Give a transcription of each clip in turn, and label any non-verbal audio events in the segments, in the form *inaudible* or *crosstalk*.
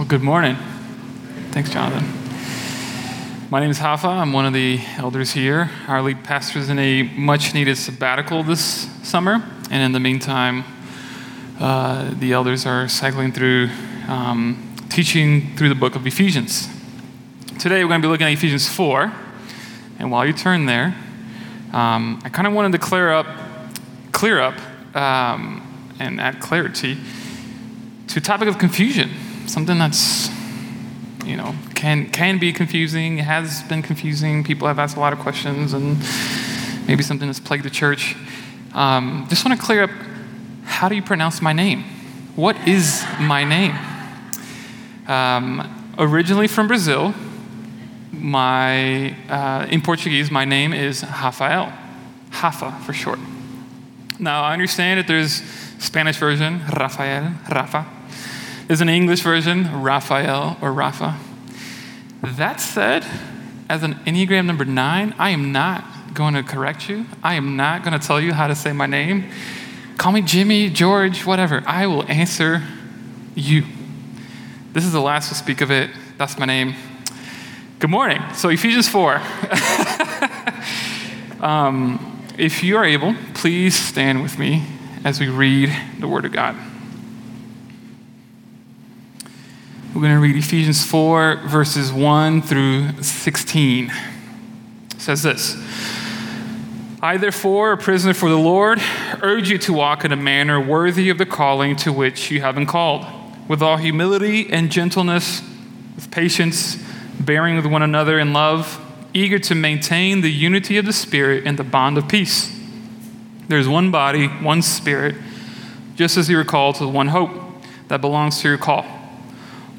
Well, good morning. Thanks, Jonathan. My name is Hafa. I'm one of the elders here. Our lead pastor is in a much needed sabbatical this summer, and in the meantime, uh, the elders are cycling through um, teaching through the book of Ephesians. Today, we're going to be looking at Ephesians 4, and while you turn there, um, I kind of wanted to clear up, clear up, um, and add clarity to a topic of confusion, something that's, you know, can, can be confusing, has been confusing. People have asked a lot of questions, and maybe something that's plagued the church. Um, just want to clear up how do you pronounce my name? What is my name? Um, originally from Brazil, my, uh, in Portuguese, my name is Rafael, Rafa for short. Now, I understand that there's Spanish version, Rafael, Rafa. There's an English version, Raphael or Rafa. That said, as an Enneagram number nine, I am not going to correct you. I am not going to tell you how to say my name. Call me Jimmy, George, whatever. I will answer you. This is the last to speak of it. That's my name. Good morning. So, Ephesians 4. *laughs* um, if you are able, please stand with me as we read the Word of God. We're going to read Ephesians 4, verses 1 through 16. It says this I, therefore, a prisoner for the Lord, urge you to walk in a manner worthy of the calling to which you have been called, with all humility and gentleness, with patience, bearing with one another in love, eager to maintain the unity of the Spirit and the bond of peace. There is one body, one Spirit, just as you were called to the one hope that belongs to your call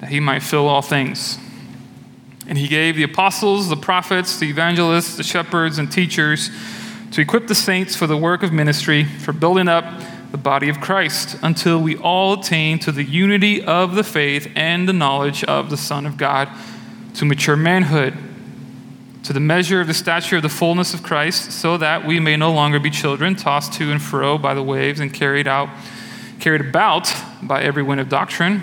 that he might fill all things. And he gave the apostles, the prophets, the evangelists, the shepherds, and teachers to equip the saints for the work of ministry, for building up the body of Christ, until we all attain to the unity of the faith and the knowledge of the Son of God, to mature manhood, to the measure of the stature of the fullness of Christ, so that we may no longer be children, tossed to and fro by the waves and carried out, carried about by every wind of doctrine,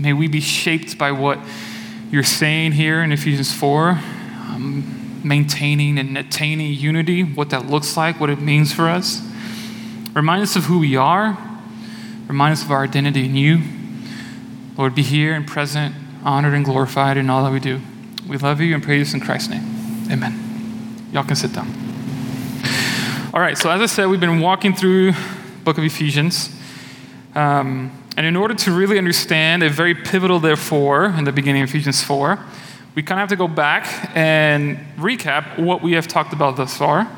May we be shaped by what you're saying here in Ephesians 4, um, maintaining and attaining unity, what that looks like, what it means for us. Remind us of who we are, remind us of our identity in you. Lord, be here and present, honored and glorified in all that we do. We love you and praise you in Christ's name. Amen. Y'all can sit down. All right, so as I said, we've been walking through book of Ephesians. Um, and in order to really understand a very pivotal, therefore, in the beginning of Ephesians 4, we kind of have to go back and recap what we have talked about thus far.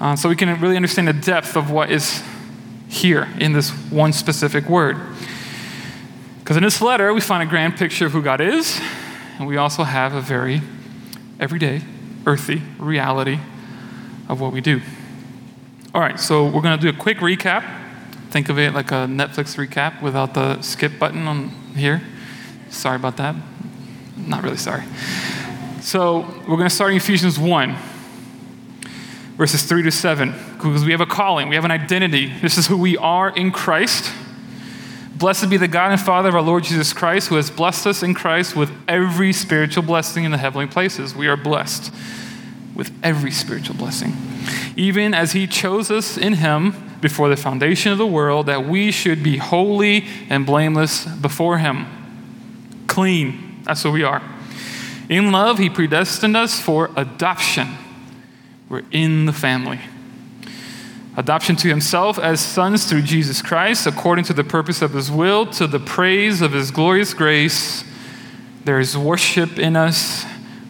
Uh, so we can really understand the depth of what is here in this one specific word. Because in this letter, we find a grand picture of who God is, and we also have a very everyday, earthy reality of what we do. All right, so we're going to do a quick recap Think of it like a Netflix recap without the skip button on here. Sorry about that. Not really sorry. So we're going to start in Ephesians 1, verses 3 to 7, because we have a calling, we have an identity. This is who we are in Christ. Blessed be the God and Father of our Lord Jesus Christ, who has blessed us in Christ with every spiritual blessing in the heavenly places. We are blessed with every spiritual blessing, even as He chose us in Him before the foundation of the world that we should be holy and blameless before Him. clean. That's who we are. In love, He predestined us for adoption. We're in the family. Adoption to Himself as sons through Jesus Christ, according to the purpose of His will, to the praise of His glorious grace. There is worship in us.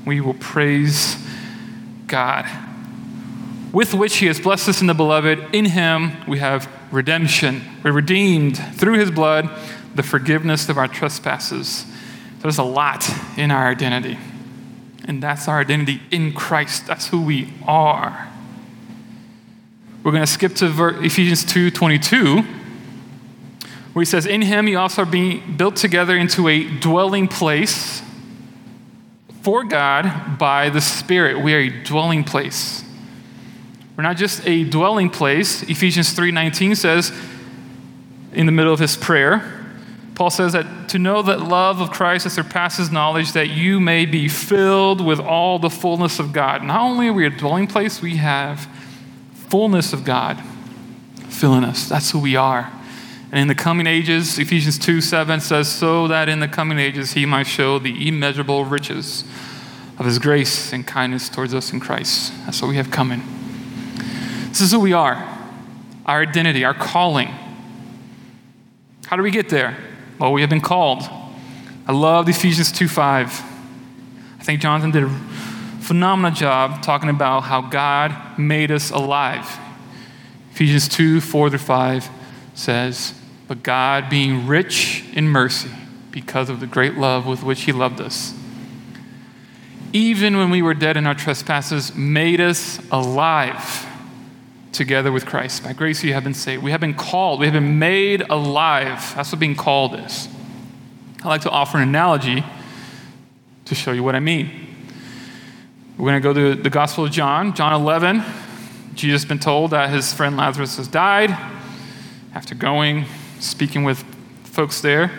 We will praise God with which he has blessed us in the beloved. In him we have redemption. We're redeemed through his blood, the forgiveness of our trespasses. There's a lot in our identity. And that's our identity in Christ. That's who we are. We're going to skip to Ephesians 2 22, where he says, In him you also are being built together into a dwelling place for God by the Spirit. We are a dwelling place. We're not just a dwelling place. Ephesians 3:19 says in the middle of his prayer, Paul says that to know that love of Christ that surpasses knowledge, that you may be filled with all the fullness of God. Not only are we a dwelling place, we have fullness of God filling us. That's who we are. And in the coming ages, Ephesians 2 7 says, so that in the coming ages he might show the immeasurable riches of his grace and kindness towards us in Christ. That's what we have coming. This is who we are, our identity, our calling. How do we get there? Well, we have been called. I love Ephesians 2 5. I think Jonathan did a phenomenal job talking about how God made us alive. Ephesians 2 4 through 5 says, But God, being rich in mercy, because of the great love with which He loved us, even when we were dead in our trespasses, made us alive together with Christ. By grace you have been saved. We have been called, we have been made alive. That's what being called is. I like to offer an analogy to show you what I mean. We're going to go to the Gospel of John, John 11. Jesus has been told that his friend Lazarus has died. After going, speaking with folks there,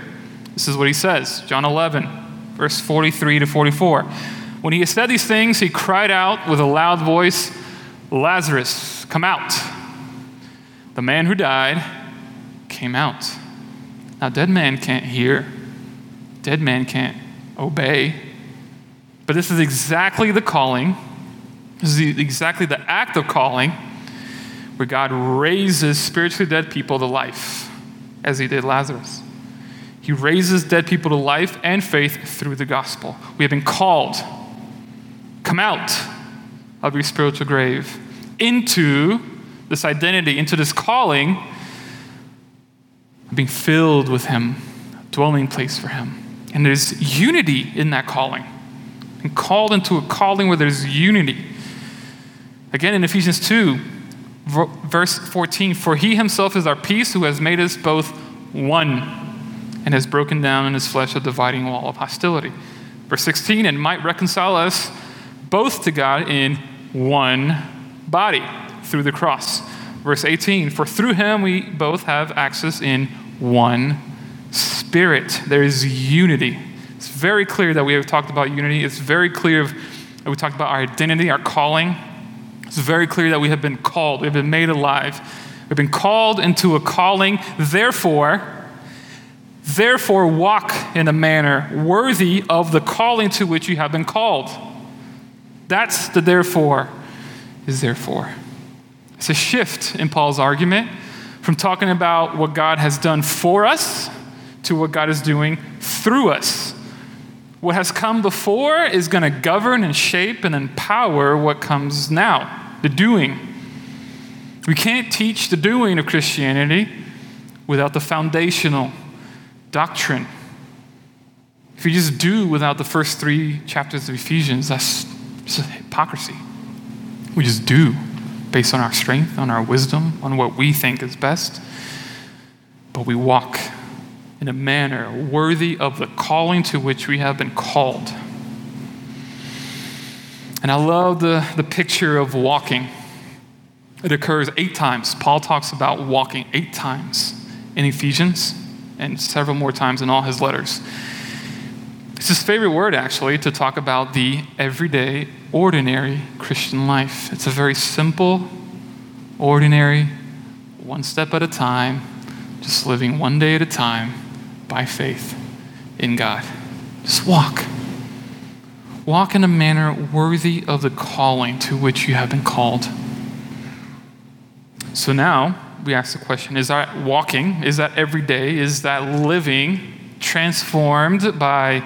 this is what he says John 11, verse 43 to 44. When he had said these things, he cried out with a loud voice, Lazarus, come out. The man who died came out. Now, dead man can't hear, dead man can't obey. But this is exactly the calling, this is exactly the act of calling where God raises spiritually dead people to life, as he did Lazarus. He raises dead people to life and faith through the gospel. We have been called. Come out of your spiritual grave into this identity, into this calling, being filled with Him, dwelling place for Him. And there's unity in that calling. And called into a calling where there's unity. Again, in Ephesians 2, verse 14, for He Himself is our peace, who has made us both one and has broken down in His flesh a dividing wall of hostility. Verse 16, and might reconcile us both to God in one body through the cross. Verse 18 For through him we both have access in one spirit. There is unity. It's very clear that we have talked about unity. It's very clear that we talked about our identity, our calling. It's very clear that we have been called, we have been made alive. We've been called into a calling. Therefore, Therefore, walk in a manner worthy of the calling to which you have been called. That's the therefore is therefore. It's a shift in Paul's argument from talking about what God has done for us to what God is doing through us. What has come before is going to govern and shape and empower what comes now, the doing. We can't teach the doing of Christianity without the foundational doctrine. If you just do without the first three chapters of Ephesians, that's hypocrisy. We just do based on our strength, on our wisdom, on what we think is best. But we walk in a manner worthy of the calling to which we have been called. And I love the, the picture of walking. It occurs eight times. Paul talks about walking eight times in Ephesians and several more times in all his letters. It's his favorite word, actually, to talk about the everyday, ordinary Christian life. It's a very simple, ordinary, one step at a time, just living one day at a time by faith in God. Just walk. Walk in a manner worthy of the calling to which you have been called. So now we ask the question is that walking, is that every day, is that living transformed by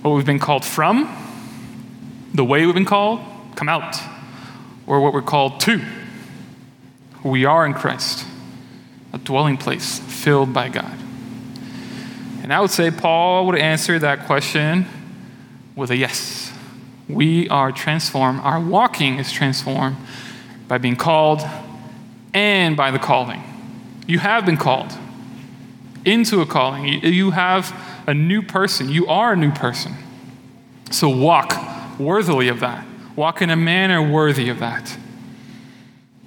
what we've been called from, the way we've been called, come out, or what we're called to, who we are in Christ, a dwelling place filled by God? And I would say Paul would answer that question with a yes. We are transformed, our walking is transformed by being called and by the calling. You have been called into a calling. You have a new person. You are a new person. So walk worthily of that. Walk in a manner worthy of that.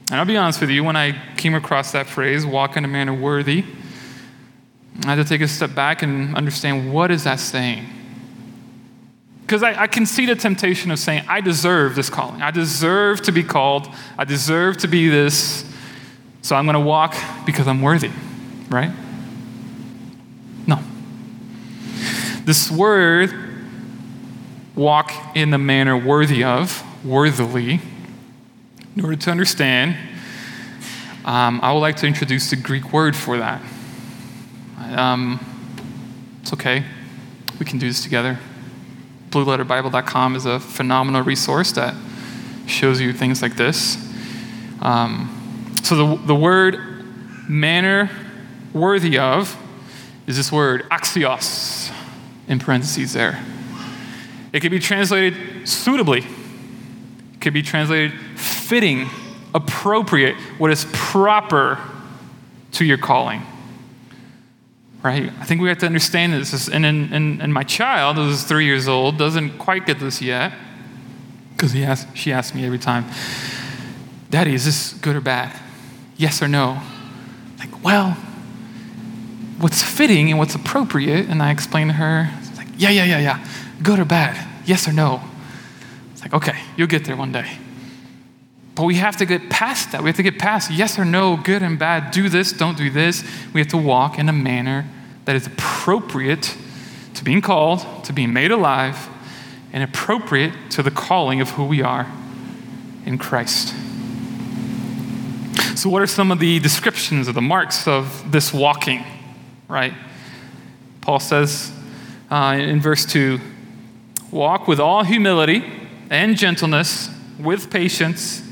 And I'll be honest with you, when I came across that phrase, walk in a manner worthy, I had to take a step back and understand what is that saying? Because I, I, can see the temptation of saying, I deserve this calling. I deserve to be called. I deserve to be this. So I'm going to walk because I'm worthy, right? No. This word, walk in the manner worthy of, worthily, in order to understand, um, I would like to introduce the Greek word for that. Um, it's okay. We can do this together. BlueLetterBible.com is a phenomenal resource that shows you things like this. Um, so the, the word manner worthy of is this word axios in parentheses there. It could be translated suitably. It could be translated fitting, appropriate, what is proper to your calling. Right? I think we have to understand this. And, in, and my child, who's three years old, doesn't quite get this yet because she asks me every time, Daddy, is this good or bad? Yes or no? Like, well, what's fitting and what's appropriate, and I explain to her, it's like, yeah, yeah, yeah, yeah, good or bad, yes or no. It's like, okay, you'll get there one day. But we have to get past that. We have to get past yes or no, good and bad, do this, don't do this. We have to walk in a manner that is appropriate to being called, to being made alive, and appropriate to the calling of who we are in Christ. So, what are some of the descriptions of the marks of this walking, right? Paul says uh, in verse 2 walk with all humility and gentleness, with patience,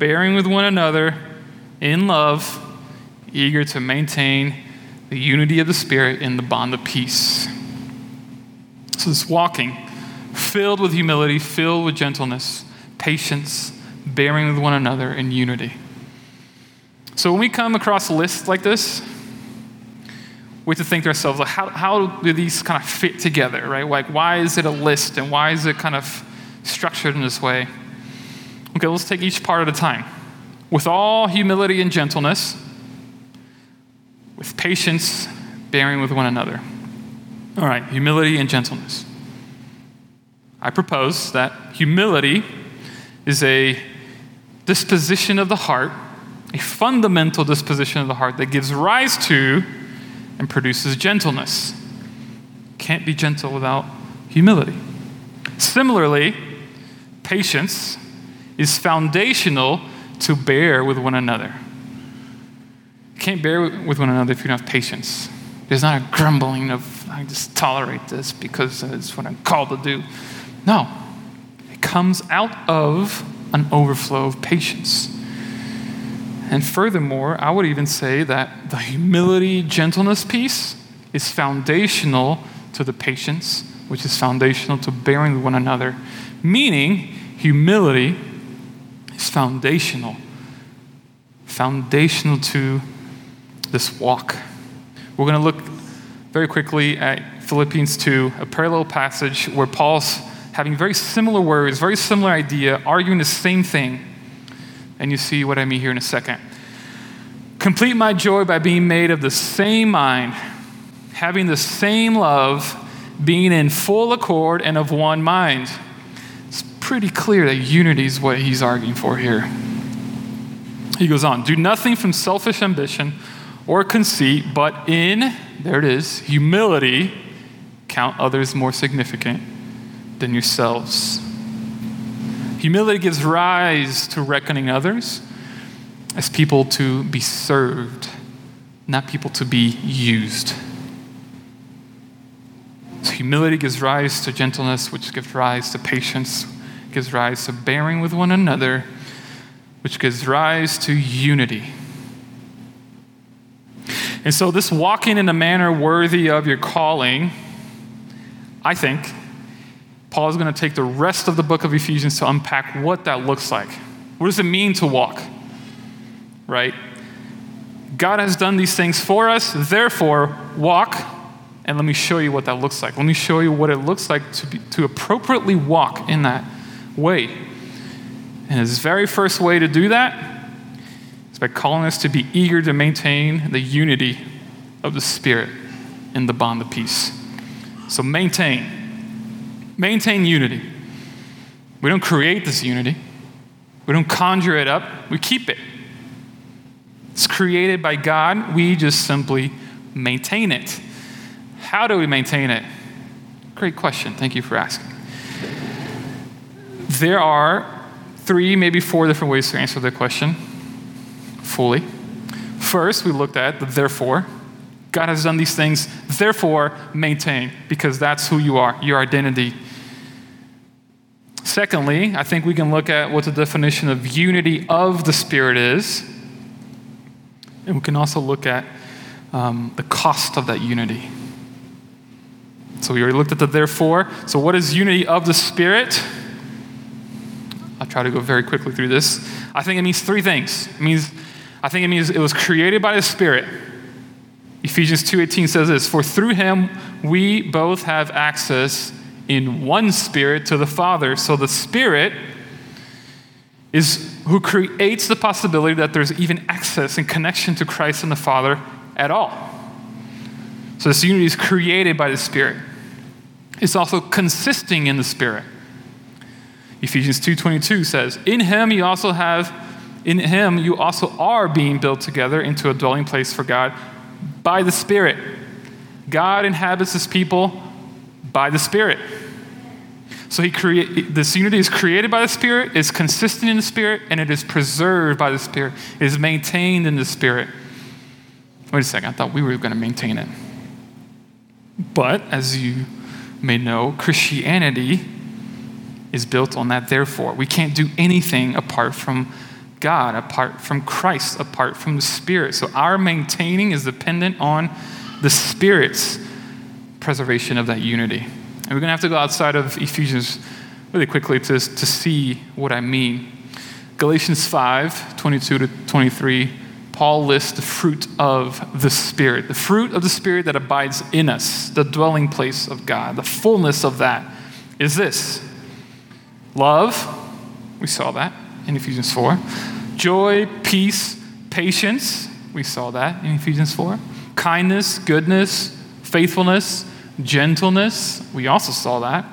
bearing with one another in love, eager to maintain the unity of the Spirit in the bond of peace. So, this walking, filled with humility, filled with gentleness, patience, bearing with one another in unity. So when we come across a list like this, we have to think to ourselves, like, how, how do these kind of fit together, right? Like, why is it a list and why is it kind of structured in this way? Okay, let's take each part at a time. With all humility and gentleness, with patience, bearing with one another. All right, humility and gentleness. I propose that humility is a disposition of the heart a fundamental disposition of the heart that gives rise to and produces gentleness. Can't be gentle without humility. Similarly, patience is foundational to bear with one another. You can't bear with one another if you don't have patience. There's not a grumbling of, I just tolerate this because it's what I'm called to do. No, it comes out of an overflow of patience. And furthermore, I would even say that the humility, gentleness piece is foundational to the patience, which is foundational to bearing with one another. Meaning, humility is foundational, foundational to this walk. We're going to look very quickly at Philippians 2, a parallel passage where Paul's having very similar words, very similar idea, arguing the same thing and you see what I mean here in a second. Complete my joy by being made of the same mind, having the same love, being in full accord and of one mind. Pretty clear that unity is what he's arguing for here. He goes on Do nothing from selfish ambition or conceit, but in, there it is, humility, count others more significant than yourselves. Humility gives rise to reckoning others as people to be served, not people to be used. So humility gives rise to gentleness, which gives rise to patience, gives rise to bearing with one another, which gives rise to unity. And so, this walking in a manner worthy of your calling, I think, Paul is going to take the rest of the book of Ephesians to unpack what that looks like. What does it mean to walk? Right? God has done these things for us, therefore, walk, and let me show you what that looks like. Let me show you what it looks like to, be, to appropriately walk in that way. And his very first way to do that is by calling us to be eager to maintain the unity of the Spirit in the bond of peace. So maintain. Maintain unity. We don't create this unity, we don't conjure it up, we keep it. It's created by God, we just simply maintain it. How do we maintain it? Great question. Thank you for asking. There are three, maybe four different ways to answer the question fully. First, we looked at the therefore. God has done these things, therefore maintain, because that's who you are, your identity Secondly, I think we can look at what the definition of unity of the Spirit is. And we can also look at um, the cost of that unity. So we already looked at the therefore. So, what is unity of the Spirit? I'll try to go very quickly through this. I think it means three things. It means, I think it means it was created by the Spirit. Ephesians 2:18 says this, "For through him we both have access in one spirit to the Father. So the Spirit is who creates the possibility that there's even access and connection to Christ and the Father at all. So this unity is created by the Spirit. It's also consisting in the Spirit. Ephesians 2:22 says, "In him you also have in him you also are being built together into a dwelling place for God by the Spirit." God inhabits his people by the Spirit. So he create, this unity is created by the Spirit, is consistent in the Spirit, and it is preserved by the Spirit. It is maintained in the Spirit. Wait a second, I thought we were going to maintain it. But as you may know, Christianity is built on that therefore. We can't do anything apart from God, apart from Christ, apart from the Spirit. So our maintaining is dependent on the Spirit's preservation of that unity. And we're going to have to go outside of Ephesians really quickly to, to see what I mean. Galatians 5 22 to 23, Paul lists the fruit of the Spirit, the fruit of the Spirit that abides in us, the dwelling place of God. The fullness of that is this love, we saw that in Ephesians 4, joy, peace, patience, we saw that in Ephesians 4, kindness, goodness, faithfulness gentleness, we also saw that,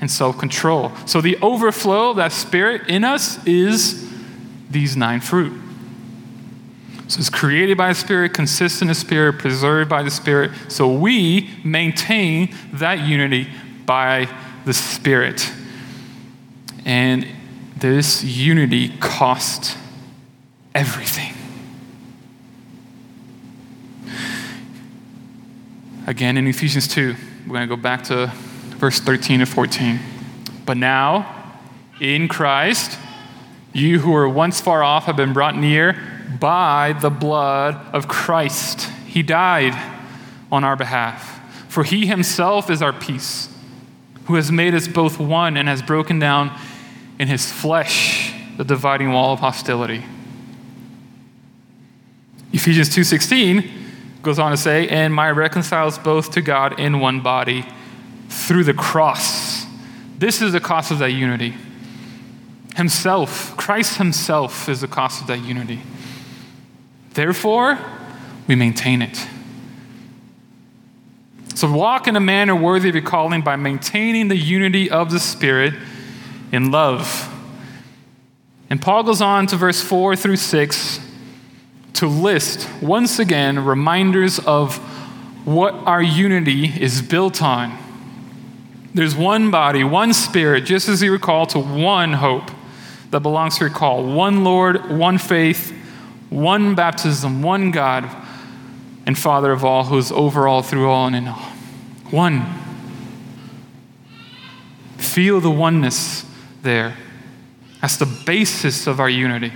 and self control. So the overflow of that spirit in us is these nine fruit. So it's created by the Spirit, consistent in the Spirit, preserved by the Spirit. So we maintain that unity by the Spirit. And this unity cost everything. Again in Ephesians 2. We're going to go back to verse 13 and 14. But now, in Christ, you who were once far off have been brought near by the blood of Christ. He died on our behalf. For he himself is our peace, who has made us both one and has broken down in his flesh the dividing wall of hostility. Ephesians 2:16 goes on to say, and my reconciles both to God in one body through the cross. This is the cost of that unity. Himself, Christ Himself is the cost of that unity. Therefore, we maintain it. So walk in a manner worthy of your calling by maintaining the unity of the Spirit in love. And Paul goes on to verse 4 through 6 to list once again reminders of what our unity is built on. There's one body, one spirit, just as you recall to one hope that belongs to your call one Lord, one faith, one baptism, one God and Father of all, who is over all, through all, and in all. One. Feel the oneness there. That's the basis of our unity.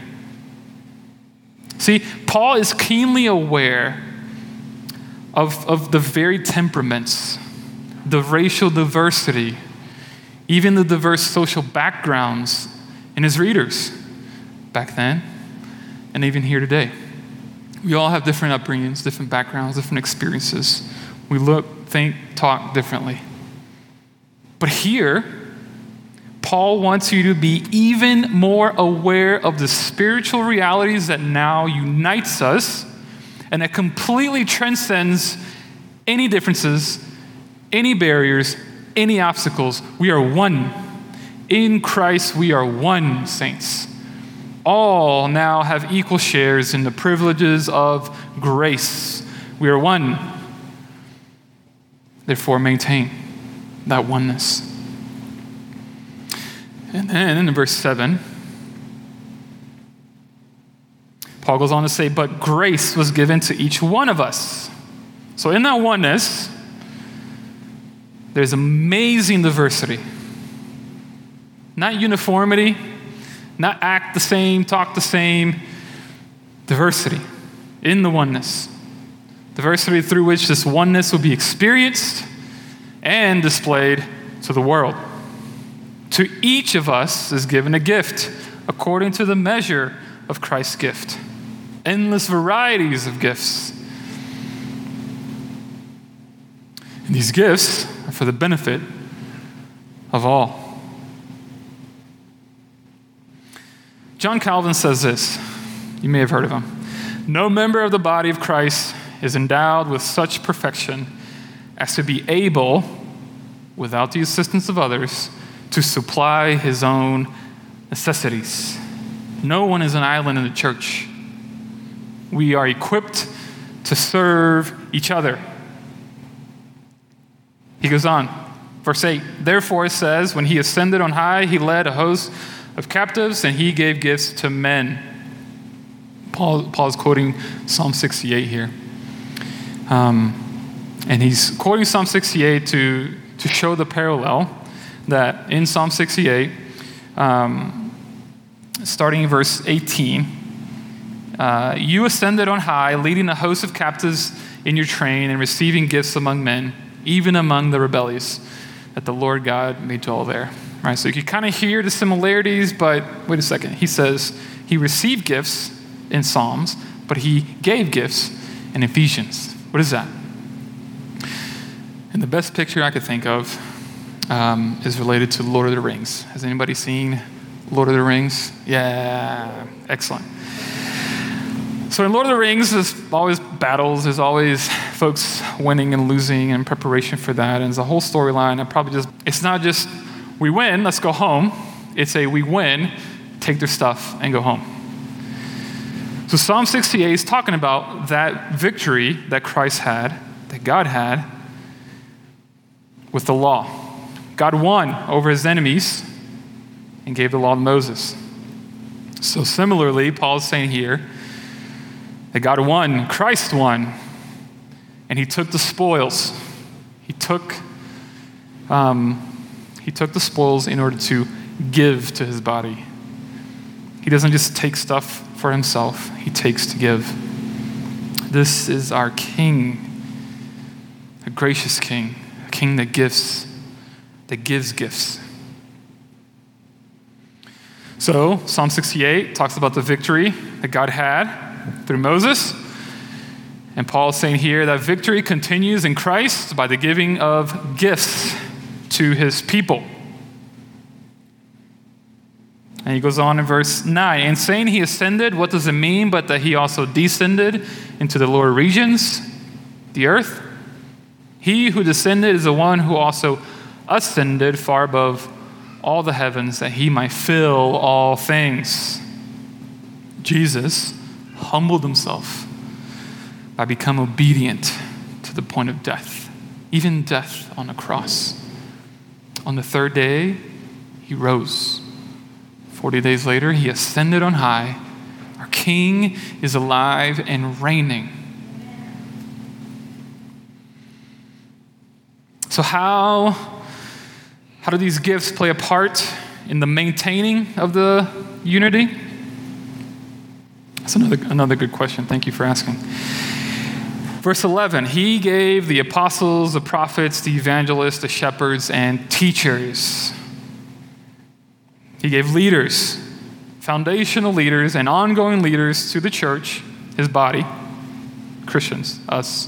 See, Paul is keenly aware of, of the very temperaments, the racial diversity, even the diverse social backgrounds in his readers back then and even here today. We all have different upbringings, different backgrounds, different experiences. We look, think, talk differently. But here, Paul wants you to be even more aware of the spiritual realities that now unites us and that completely transcends any differences, any barriers, any obstacles. We are one. In Christ, we are one, saints. All now have equal shares in the privileges of grace. We are one. Therefore, maintain that oneness. And then in verse 7, Paul goes on to say, But grace was given to each one of us. So in that oneness, there's amazing diversity. Not uniformity, not act the same, talk the same. Diversity in the oneness. Diversity through which this oneness will be experienced and displayed to the world. To each of us is given a gift according to the measure of Christ's gift. Endless varieties of gifts. And these gifts are for the benefit of all. John Calvin says this. You may have heard of him. No member of the body of Christ is endowed with such perfection as to be able, without the assistance of others, to supply his own necessities. No one is an island in the church. We are equipped to serve each other. He goes on, verse 8 Therefore it says, When he ascended on high, he led a host of captives and he gave gifts to men. Paul, Paul is quoting Psalm 68 here. Um, and he's quoting Psalm 68 to, to show the parallel that in Psalm 68, um, starting in verse 18, uh, you ascended on high, leading a host of captives in your train and receiving gifts among men, even among the rebellious, that the Lord God made dwell there. Right, so you can kind of hear the similarities, but wait a second. He says he received gifts in Psalms, but he gave gifts in Ephesians. What is that? And the best picture I could think of um, is related to Lord of the Rings. Has anybody seen Lord of the Rings? Yeah, excellent. So in Lord of the Rings, there's always battles. There's always folks winning and losing in preparation for that. And it's a whole storyline. I probably just, it's not just we win, let's go home. It's a we win, take their stuff and go home. So Psalm 68 is talking about that victory that Christ had, that God had with the law. God won over his enemies and gave the law to Moses. So, similarly, Paul is saying here that God won, Christ won, and he took the spoils. He took, um, he took the spoils in order to give to his body. He doesn't just take stuff for himself, he takes to give. This is our King, a gracious King, a King that gives that gives gifts. So, Psalm 68 talks about the victory that God had through Moses. And Paul is saying here that victory continues in Christ by the giving of gifts to his people. And he goes on in verse 9. In saying he ascended, what does it mean but that he also descended into the lower regions, the earth? He who descended is the one who also ascended far above all the heavens that he might fill all things. Jesus humbled himself by becoming obedient to the point of death, even death on a cross. On the third day, he rose. Forty days later, he ascended on high. Our King is alive and reigning. So, how, how do these gifts play a part in the maintaining of the unity? That's another, another good question. Thank you for asking. Verse 11 He gave the apostles, the prophets, the evangelists, the shepherds, and teachers. He gave leaders, foundational leaders, and ongoing leaders to the church, his body, Christians, us,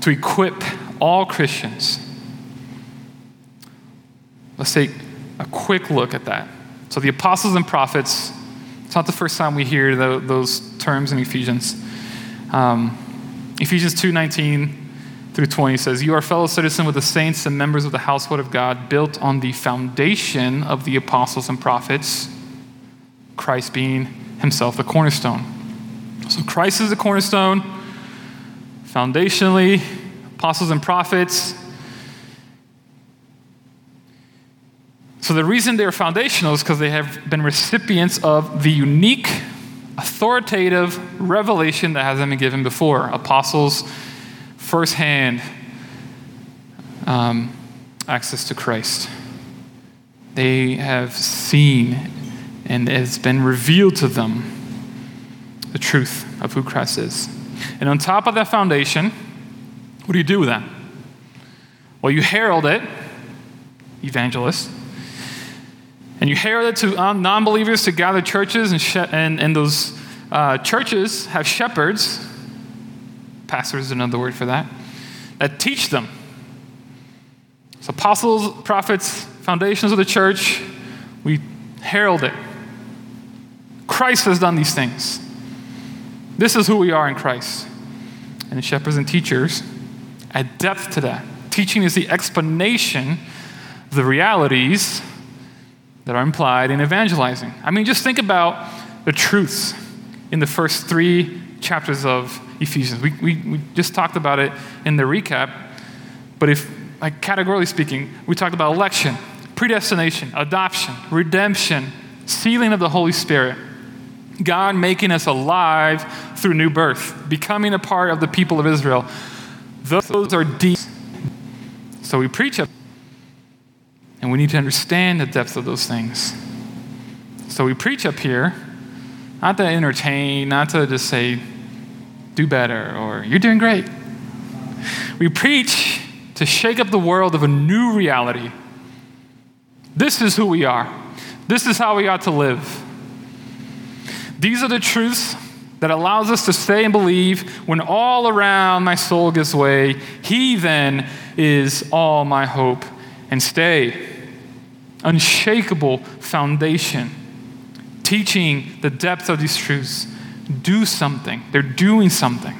to equip all Christians. Let's take a quick look at that. So, the apostles and prophets, it's not the first time we hear the, those terms in Ephesians. Um, Ephesians 2 19 through 20 says, You are fellow citizen with the saints and members of the household of God, built on the foundation of the apostles and prophets, Christ being himself the cornerstone. So Christ is the cornerstone. Foundationally, apostles and prophets. So the reason they're foundational is because they have been recipients of the unique, authoritative revelation that hasn't been given before. Apostles firsthand um, access to Christ. They have seen and it's been revealed to them the truth of who Christ is. And on top of that foundation, what do you do with that? Well, you herald it, evangelist, and you herald it to non believers to gather churches, and, sh- and, and those uh, churches have shepherds pastors is another word for that, that teach them. So, apostles, prophets, foundations of the church, we herald it. Christ has done these things. This is who we are in Christ. And shepherds and teachers add depth to that. Teaching is the explanation of the realities that are implied in evangelizing. I mean, just think about the truths in the first three chapters of Ephesians. We, we, we just talked about it in the recap, but if, like categorically speaking, we talked about election, predestination, adoption, redemption, sealing of the Holy Spirit, God making us alive through new birth, becoming a part of the people of Israel. Those are deep. So we preach it, and we need to understand the depth of those things. So we preach up here, not to entertain, not to just say, do better, or you're doing great. We preach to shake up the world of a new reality. This is who we are. This is how we ought to live. These are the truths that allows us to stay and believe when all around my soul gives way. He then is all my hope and stay. Unshakable foundation, teaching the depth of these truths do something. They're doing something.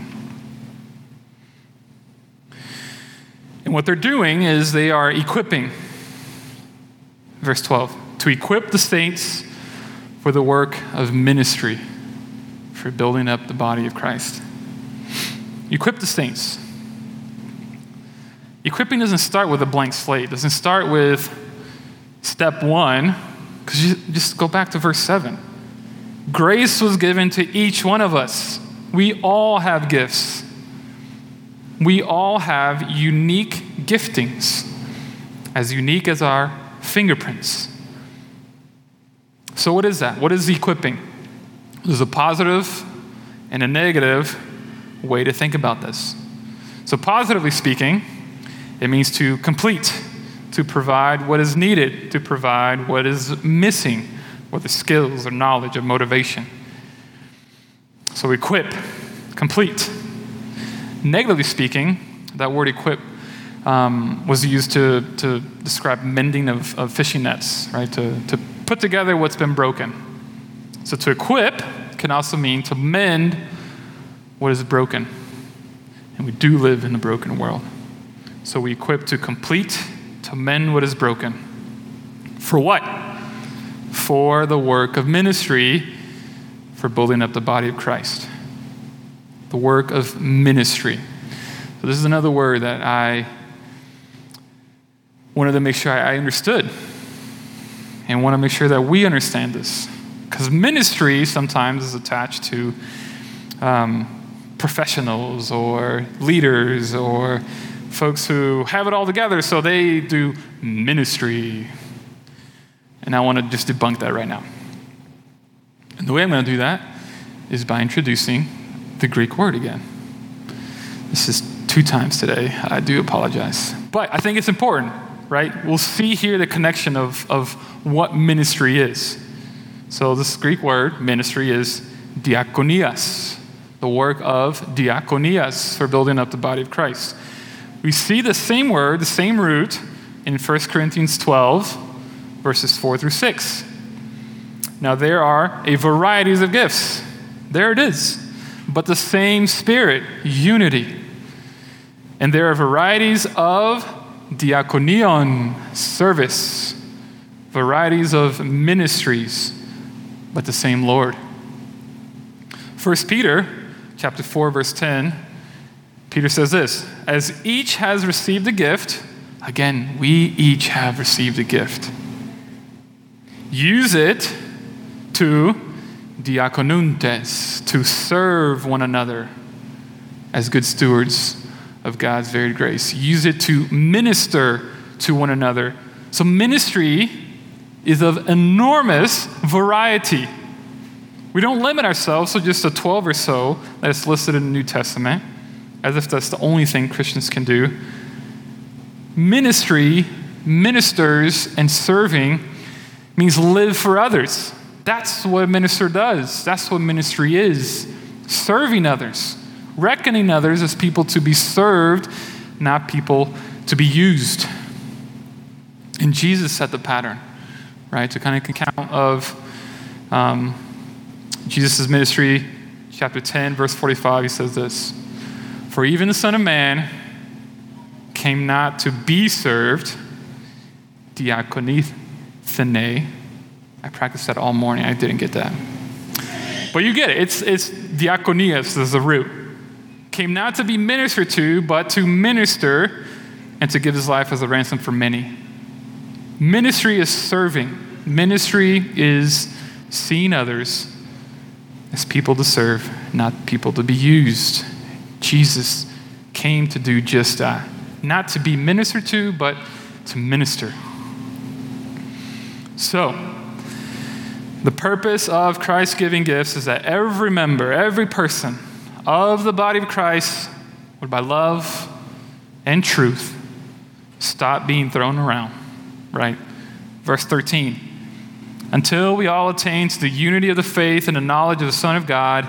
And what they're doing is they are equipping. Verse 12 to equip the saints for the work of ministry, for building up the body of Christ. Equip the saints. Equipping doesn't start with a blank slate, it doesn't start with step one, because just go back to verse 7. Grace was given to each one of us. We all have gifts. We all have unique giftings, as unique as our fingerprints. So, what is that? What is equipping? There's a positive and a negative way to think about this. So, positively speaking, it means to complete, to provide what is needed, to provide what is missing the skills or knowledge or motivation. So equip, complete. Negatively speaking, that word equip um, was used to, to describe mending of, of fishing nets, right? To, to put together what's been broken. So to equip can also mean to mend what is broken. And we do live in a broken world. So we equip to complete, to mend what is broken. For what? for the work of ministry for building up the body of Christ. The work of ministry. So, this is another word that I wanted to make sure I understood and want to make sure that we understand this. Because ministry sometimes is attached to um, professionals or leaders or folks who have it all together, so they do ministry. And I want to just debunk that right now. And the way I'm going to do that is by introducing the Greek word again. This is two times today. I do apologize. But I think it's important, right? We'll see here the connection of, of what ministry is. So, this Greek word, ministry, is diakonias, the work of diakonias for building up the body of Christ. We see the same word, the same root, in 1 Corinthians 12, verses 4 through 6. Now, there are a varieties of gifts. There it is. But the same Spirit, unity. And there are varieties of diakonion, service, varieties of ministries, but the same Lord. 1 Peter chapter 4 verse 10 Peter says this, as each has received a gift, again, we each have received a gift. Use it to diakonuntes, to serve one another as good stewards of God's varied grace. Use it to minister to one another. So, ministry is of enormous variety. We don't limit ourselves to just the 12 or so that's listed in the New Testament, as if that's the only thing Christians can do. Ministry, ministers, and serving means live for others. That's what a minister does. That's what ministry is serving others reckoning others as people to be served, not people to be used. And Jesus set the pattern, right? To kind of account of um, Jesus' ministry, chapter 10, verse 45, he says this For even the Son of Man came not to be served, diakonithene. I practiced that all morning. I didn't get that. But you get it. It's, it's diakonias is the root came not to be ministered to, but to minister and to give his life as a ransom for many. Ministry is serving, ministry is seeing others as people to serve, not people to be used. Jesus came to do just that. Not to be ministered to, but to minister. So, the purpose of Christ giving gifts is that every member, every person, of the body of Christ would, by love and truth, stop being thrown around, right? Verse 13. Until we all attain to the unity of the faith and the knowledge of the Son of God,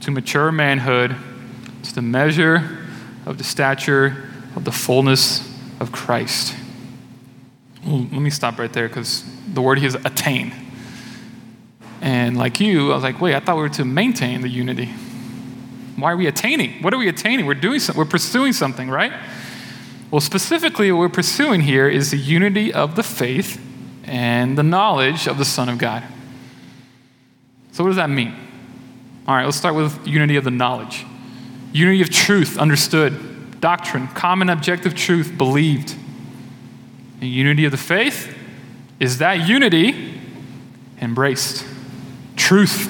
to mature manhood, to the measure of the stature of the fullness of Christ. Let me stop right there because the word here is attain. And like you, I was like, wait, I thought we were to maintain the unity. Why are we attaining? What are we attaining? We're doing something, we're pursuing something, right? Well, specifically, what we're pursuing here is the unity of the faith and the knowledge of the Son of God. So, what does that mean? All right, let's start with unity of the knowledge. Unity of truth understood, doctrine, common objective truth believed. And unity of the faith is that unity embraced, truth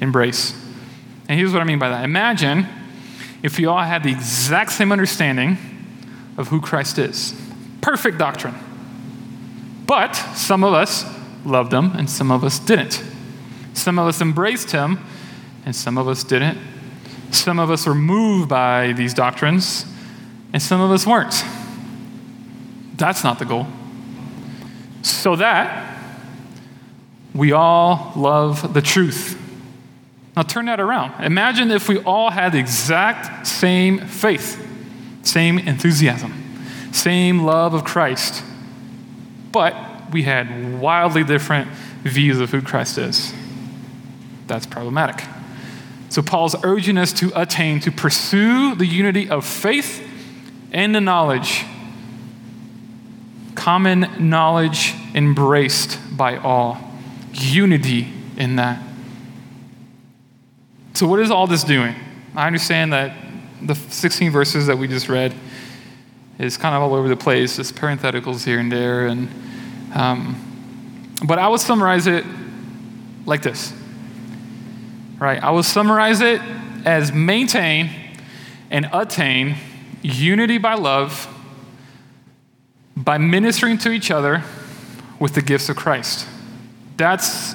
embraced. And here's what I mean by that. Imagine if we all had the exact same understanding of who Christ is. Perfect doctrine. But some of us loved him and some of us didn't. Some of us embraced him and some of us didn't. Some of us were moved by these doctrines and some of us weren't. That's not the goal. So that we all love the truth now turn that around. Imagine if we all had the exact same faith, same enthusiasm, same love of Christ, but we had wildly different views of who Christ is. That's problematic. So Paul's urging us to attain, to pursue the unity of faith and the knowledge, common knowledge embraced by all, unity in that. So, what is all this doing? I understand that the 16 verses that we just read is kind of all over the place, just parentheticals here and there. And, um, but I would summarize it like this, right? I will summarize it as maintain and attain unity by love by ministering to each other with the gifts of Christ. That's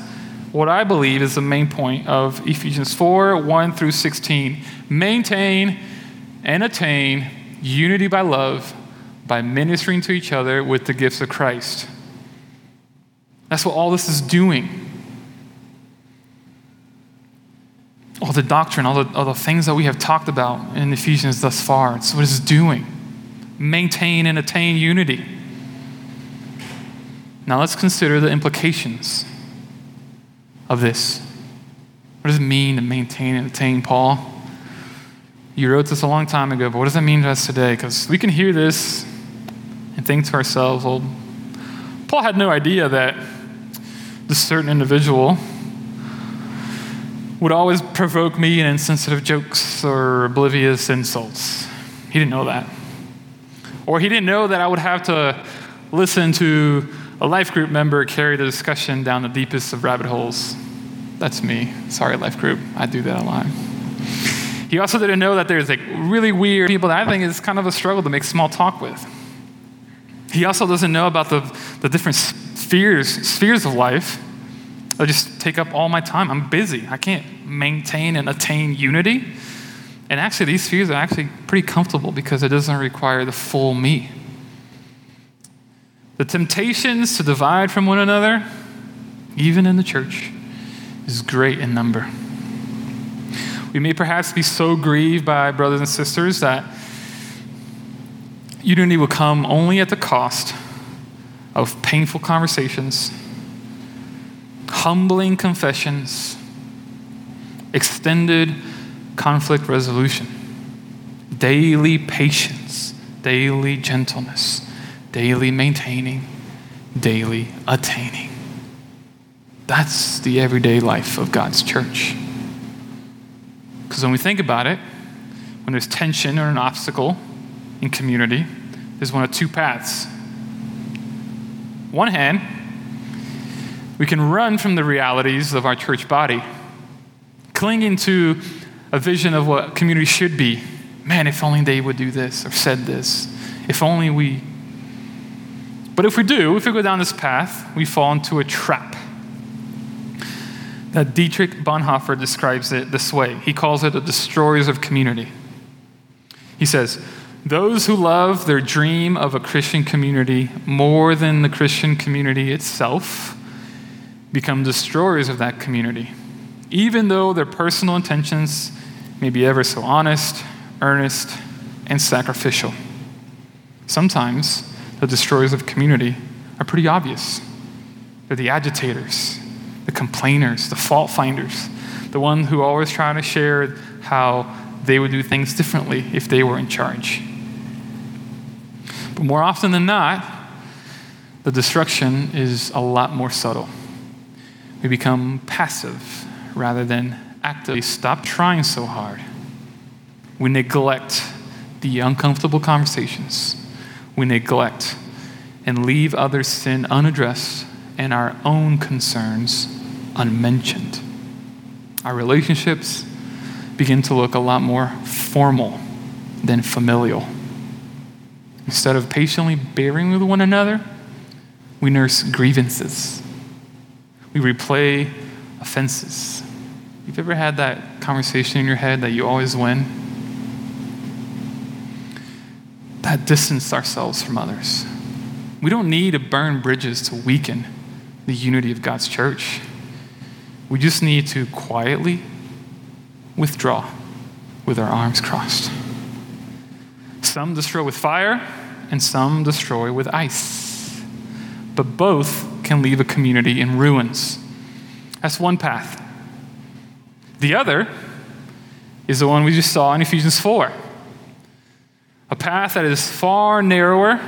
what I believe is the main point of Ephesians 4 1 through 16. Maintain and attain unity by love by ministering to each other with the gifts of Christ. That's what all this is doing. All the doctrine, all the, all the things that we have talked about in Ephesians thus far, it's what it's doing. Maintain and attain unity. Now let's consider the implications of this. What does it mean to maintain and attain, Paul? You wrote this a long time ago, but what does that mean to us today? Because we can hear this and think to ourselves, well, Paul had no idea that this certain individual would always provoke me in insensitive jokes or oblivious insults. He didn't know that. Or he didn't know that I would have to listen to a life group member carry the discussion down the deepest of rabbit holes. That's me. Sorry, life group. I do that a lot. He also didn't know that there's like really weird people that I think is kind of a struggle to make small talk with. He also doesn't know about the, the different spheres, spheres of life that just take up all my time. I'm busy. I can't maintain and attain unity. And actually, these fears are actually pretty comfortable because it doesn't require the full me. The temptations to divide from one another, even in the church, is great in number. We may perhaps be so grieved by brothers and sisters that unity will come only at the cost of painful conversations, humbling confessions, extended conflict resolution, daily patience, daily gentleness daily maintaining, daily attaining. That's the everyday life of God's church. Because when we think about it, when there's tension or an obstacle in community, there's one of two paths. One hand, we can run from the realities of our church body, clinging to a vision of what community should be. Man, if only they would do this or said this. If only we but if we do, if we go down this path, we fall into a trap. That Dietrich Bonhoeffer describes it this way. He calls it the destroyers of community. He says, Those who love their dream of a Christian community more than the Christian community itself become destroyers of that community, even though their personal intentions may be ever so honest, earnest, and sacrificial. Sometimes the destroyers of community are pretty obvious. They're the agitators, the complainers, the fault finders, the one who always try to share how they would do things differently if they were in charge. But more often than not, the destruction is a lot more subtle. We become passive rather than active. We stop trying so hard. We neglect the uncomfortable conversations we neglect and leave others' sin unaddressed and our own concerns unmentioned. Our relationships begin to look a lot more formal than familial. Instead of patiently bearing with one another, we nurse grievances. We replay offenses. You've ever had that conversation in your head that you always win? that distance ourselves from others. We don't need to burn bridges to weaken the unity of God's church. We just need to quietly withdraw with our arms crossed. Some destroy with fire, and some destroy with ice. But both can leave a community in ruins. That's one path. The other is the one we just saw in Ephesians 4 a path that is far narrower,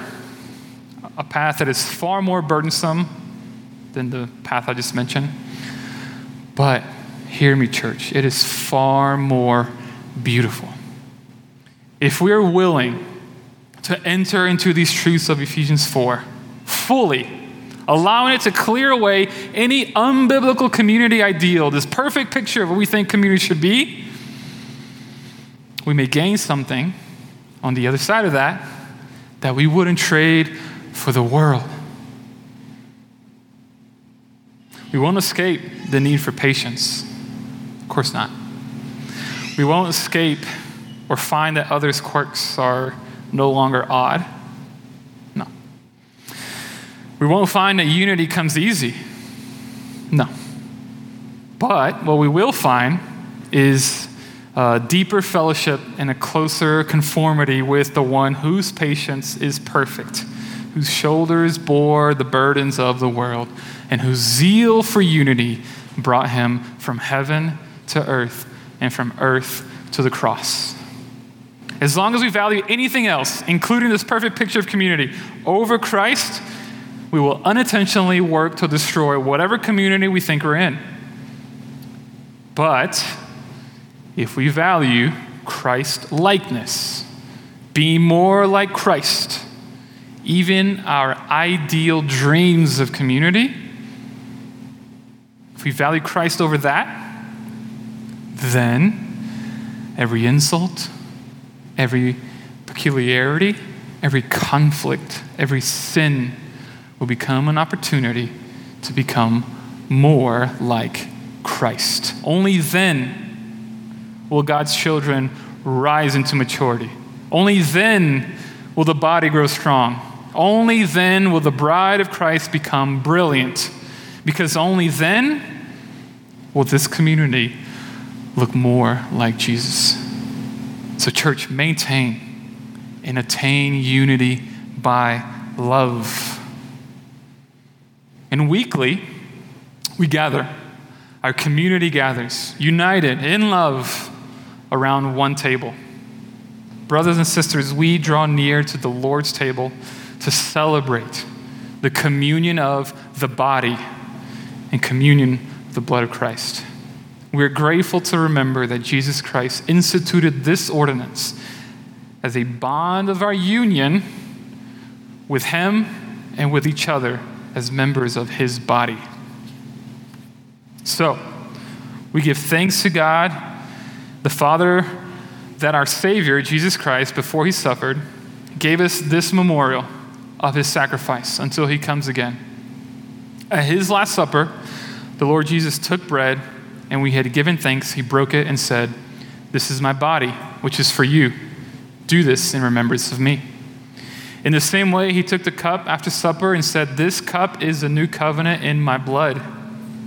a path that is far more burdensome than the path I just mentioned. But hear me, church, it is far more beautiful. If we are willing, to enter into these truths of Ephesians 4 fully, allowing it to clear away any unbiblical community ideal, this perfect picture of what we think community should be, we may gain something on the other side of that that we wouldn't trade for the world. We won't escape the need for patience. Of course not. We won't escape or find that others' quirks are no longer odd. We won't find that unity comes easy. No. But what we will find is a deeper fellowship and a closer conformity with the one whose patience is perfect, whose shoulders bore the burdens of the world, and whose zeal for unity brought him from heaven to earth and from earth to the cross. As long as we value anything else, including this perfect picture of community, over Christ, we will unintentionally work to destroy whatever community we think we're in. But if we value Christ likeness, be more like Christ, even our ideal dreams of community, if we value Christ over that, then every insult, every peculiarity, every conflict, every sin will become an opportunity to become more like Christ. Only then will God's children rise into maturity. Only then will the body grow strong. Only then will the bride of Christ become brilliant. Because only then will this community look more like Jesus. So, church, maintain and attain unity by love. And weekly, we gather. Our community gathers, united in love around one table. Brothers and sisters, we draw near to the Lord's table to celebrate the communion of the body and communion of the blood of Christ. We're grateful to remember that Jesus Christ instituted this ordinance as a bond of our union with Him and with each other as members of His body. So, we give thanks to God, the Father, that our Savior, Jesus Christ, before He suffered, gave us this memorial of His sacrifice until He comes again. At His Last Supper, the Lord Jesus took bread and we had given thanks, he broke it and said, This is my body, which is for you. Do this in remembrance of me. In the same way, he took the cup after supper and said, This cup is a new covenant in my blood.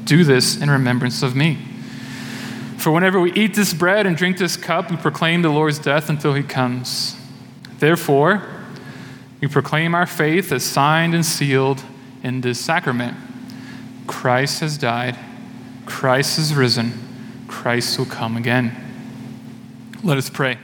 Do this in remembrance of me. For whenever we eat this bread and drink this cup, we proclaim the Lord's death until he comes. Therefore, we proclaim our faith as signed and sealed in this sacrament. Christ has died Christ is risen. Christ will come again. Let us pray.